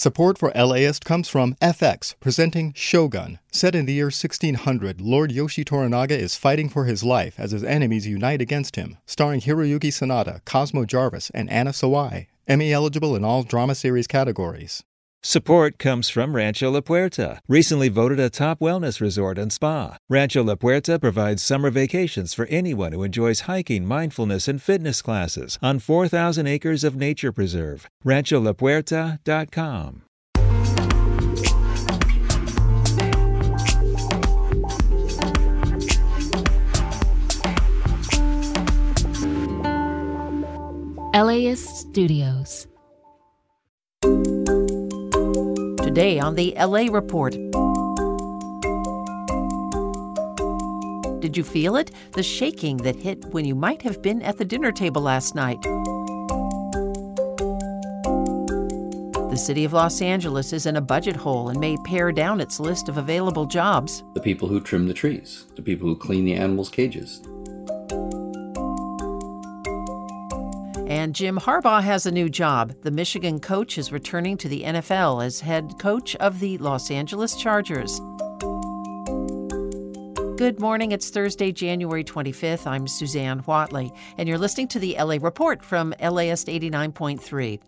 Support for LAist comes from FX, presenting Shogun. Set in the year 1600, Lord Yoshi Toranaga is fighting for his life as his enemies unite against him. Starring Hiroyuki Sanada, Cosmo Jarvis, and Anna Sawai. Emmy eligible in all drama series categories. Support comes from Rancho La Puerta, recently voted a top wellness resort and spa. Rancho La Puerta provides summer vacations for anyone who enjoys hiking, mindfulness, and fitness classes on 4,000 acres of nature preserve. RanchoLaPuerta.com. LAist Studios. Today on the LA Report. Did you feel it? The shaking that hit when you might have been at the dinner table last night. The city of Los Angeles is in a budget hole and may pare down its list of available jobs. The people who trim the trees, the people who clean the animals' cages, And Jim Harbaugh has a new job. The Michigan coach is returning to the NFL as head coach of the Los Angeles Chargers. Good morning. It's Thursday, January 25th. I'm Susanne Whatley, and you're listening to the LA Report from LAist 89.3.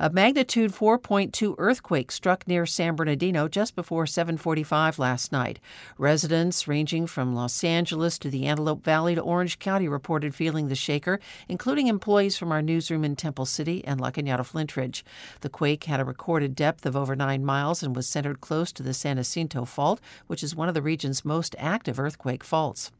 A magnitude 4.2 earthquake struck near San Bernardino just before 7:45 last night. Residents ranging from Los Angeles to the Antelope Valley to Orange County reported feeling the shaker, including employees from our newsroom in Temple City and La Cañada Flintridge. The quake had a recorded depth of over 9 miles and was centered close to the San Jacinto Fault, which is one of the region's most active earthquake faults.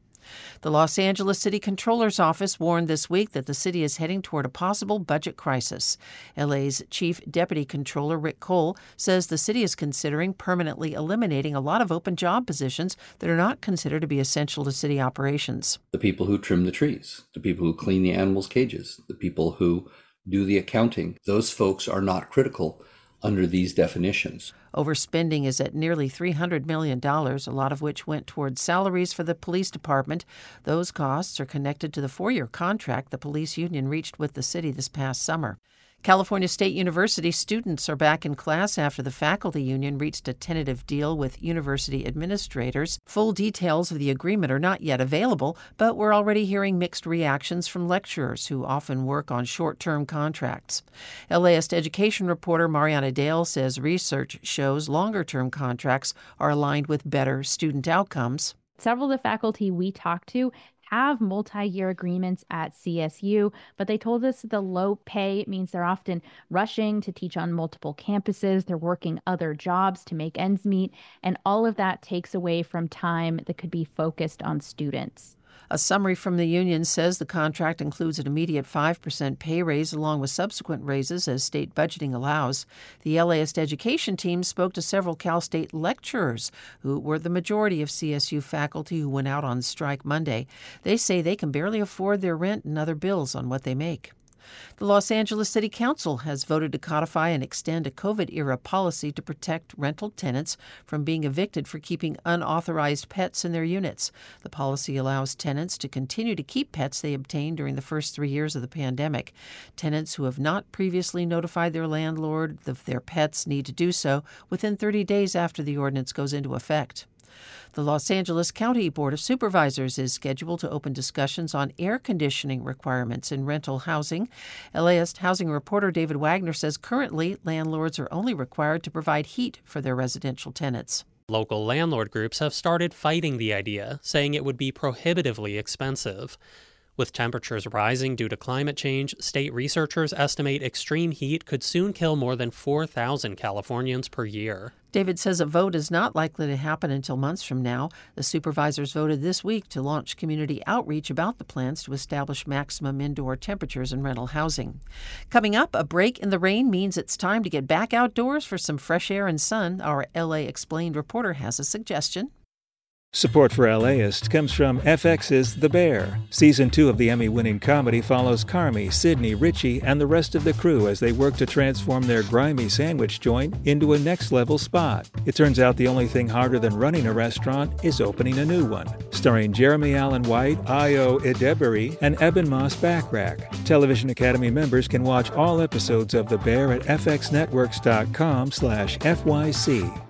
The Los Angeles City Controller's Office warned this week that the city is heading toward a possible budget crisis. LA's Chief Deputy Controller Rick Cole says the city is considering permanently eliminating a lot of open job positions that are not considered to be essential to city operations. the people who trim the trees, the people who clean the animals' cages, the people who do the accounting. Those folks are not critical under these definitions. Overspending is at nearly $300 million, a lot of which went towards salaries for the police department. Those costs are connected to the four year contract the police union reached with the city this past summer. California State University students are back in class after the faculty union reached a tentative deal with university administrators. Full details of the agreement are not yet available, but we're already hearing mixed reactions from lecturers who often work on short term contracts. LAist education reporter Mariana Dale says research shows longer term contracts are aligned with better student outcomes. Several of the faculty we talked to have multi year agreements at CSU, but they told us the low pay means they're often rushing to teach on multiple campuses. They're working other jobs to make ends meet, and all of that takes away from time that could be focused on students. A summary from the union says the contract includes an immediate 5% pay raise along with subsequent raises as state budgeting allows. The LAist education team spoke to several Cal State lecturers who were the majority of CSU faculty who went out on strike Monday. They say they can barely afford their rent and other bills on what they make. The Los Angeles City Council has voted to codify and extend a COVID era policy to protect rental tenants from being evicted for keeping unauthorized pets in their units. The policy allows tenants to continue to keep pets they obtained during the first three years of the pandemic. Tenants who have not previously notified their landlord of their pets need to do so within 30 days after the ordinance goes into effect. The Los Angeles County Board of Supervisors is scheduled to open discussions on air conditioning requirements in rental housing. LAist housing reporter David Wagner says currently landlords are only required to provide heat for their residential tenants. Local landlord groups have started fighting the idea, saying it would be prohibitively expensive. With temperatures rising due to climate change, state researchers estimate extreme heat could soon kill more than 4,000 Californians per year. David says a vote is not likely to happen until months from now. The supervisors voted this week to launch community outreach about the plans to establish maximum indoor temperatures in rental housing. Coming up, a break in the rain means it's time to get back outdoors for some fresh air and sun. Our LA Explained reporter has a suggestion. Support for LAist comes from FX's The Bear. Season 2 of the Emmy winning comedy follows Carmy, Sydney, Richie, and the rest of the crew as they work to transform their grimy sandwich joint into a next level spot. It turns out the only thing harder than running a restaurant is opening a new one. Starring Jeremy Allen White, Ayo Edebiri, and Eben Moss-Bachrach. Television Academy members can watch all episodes of The Bear at fxnetworks.com slash FYC.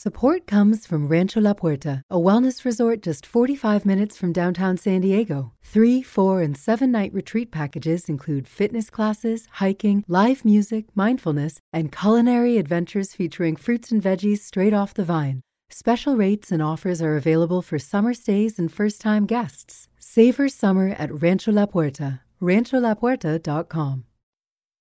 Support comes from Rancho La Puerta, a wellness resort just 45 minutes from downtown San Diego. Three, four, and seven night retreat packages include fitness classes, hiking, live music, mindfulness, and culinary adventures featuring fruits and veggies straight off the vine. Special rates and offers are available for summer stays and first time guests. Savor summer at Rancho La Puerta, rancholapuerta.com.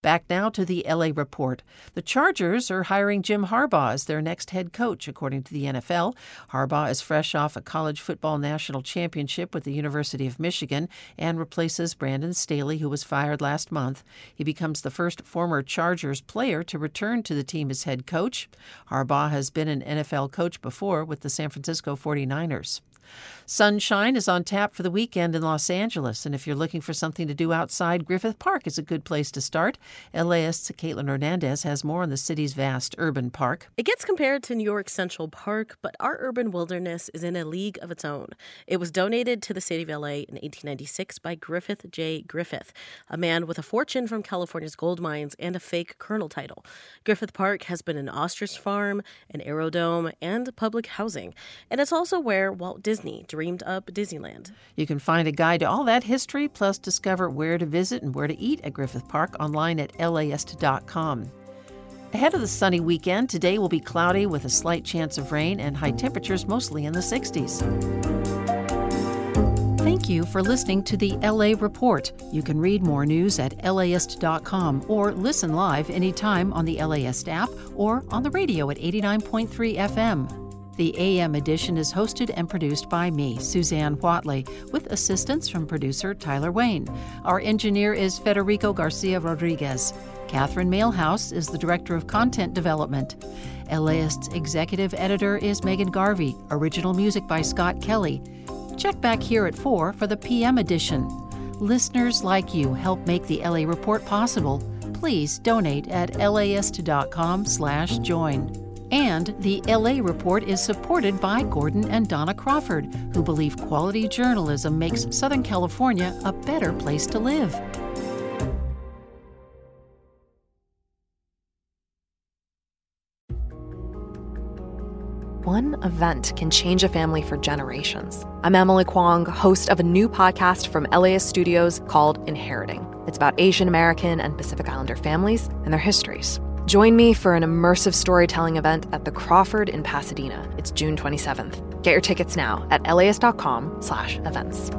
Back now to the LA report. The Chargers are hiring Jim Harbaugh as their next head coach, according to the NFL. Harbaugh is fresh off a college football national championship with the University of Michigan and replaces Brandon Staley, who was fired last month. He becomes the first former Chargers player to return to the team as head coach. Harbaugh has been an NFL coach before with the San Francisco 49ers. Sunshine is on tap for the weekend in Los Angeles, and if you're looking for something to do outside, Griffith Park is a good place to start. LA's Caitlin Hernandez has more on the city's vast urban park. It gets compared to New York's Central Park, but our urban wilderness is in a league of its own. It was donated to the city of LA in 1896 by Griffith J. Griffith, a man with a fortune from California's gold mines and a fake colonel title. Griffith Park has been an ostrich farm, an aerodome, and public housing, and it's also where Walt Disney dreamed up Disneyland. You can find a guide to all that history, plus discover where to visit and where to eat at Griffith Park online at laist.com. Ahead of the sunny weekend, today will be cloudy with a slight chance of rain and high temperatures mostly in the 60s. Thank you for listening to the LA Report. You can read more news at laist.com or listen live anytime on the LAist app or on the radio at 89.3 FM. The AM edition is hosted and produced by me, Susanne Whatley, with assistance from producer Tyler Wayne. Our engineer is Federico Garcia Rodriguez. Catherine Mailhouse is the Director of Content Development. LAist's executive editor is Megan Garvey. Original music by Scott Kelly. Check back here at 4 for the PM edition. Listeners like you help make the LA Report possible. Please donate at laist.com/join. And the LA Report is supported by Gordon and Donna Crawford, who believe quality journalism makes Southern California a better place to live. One event can change a family for generations. I'm Emily Kwong, host of a new podcast from LAist Studios called Inheriting. It's about Asian American and Pacific Islander families and their histories. Join me for an immersive storytelling event at the Crawford in Pasadena. It's June 27th. Get your tickets now at laist.com/events.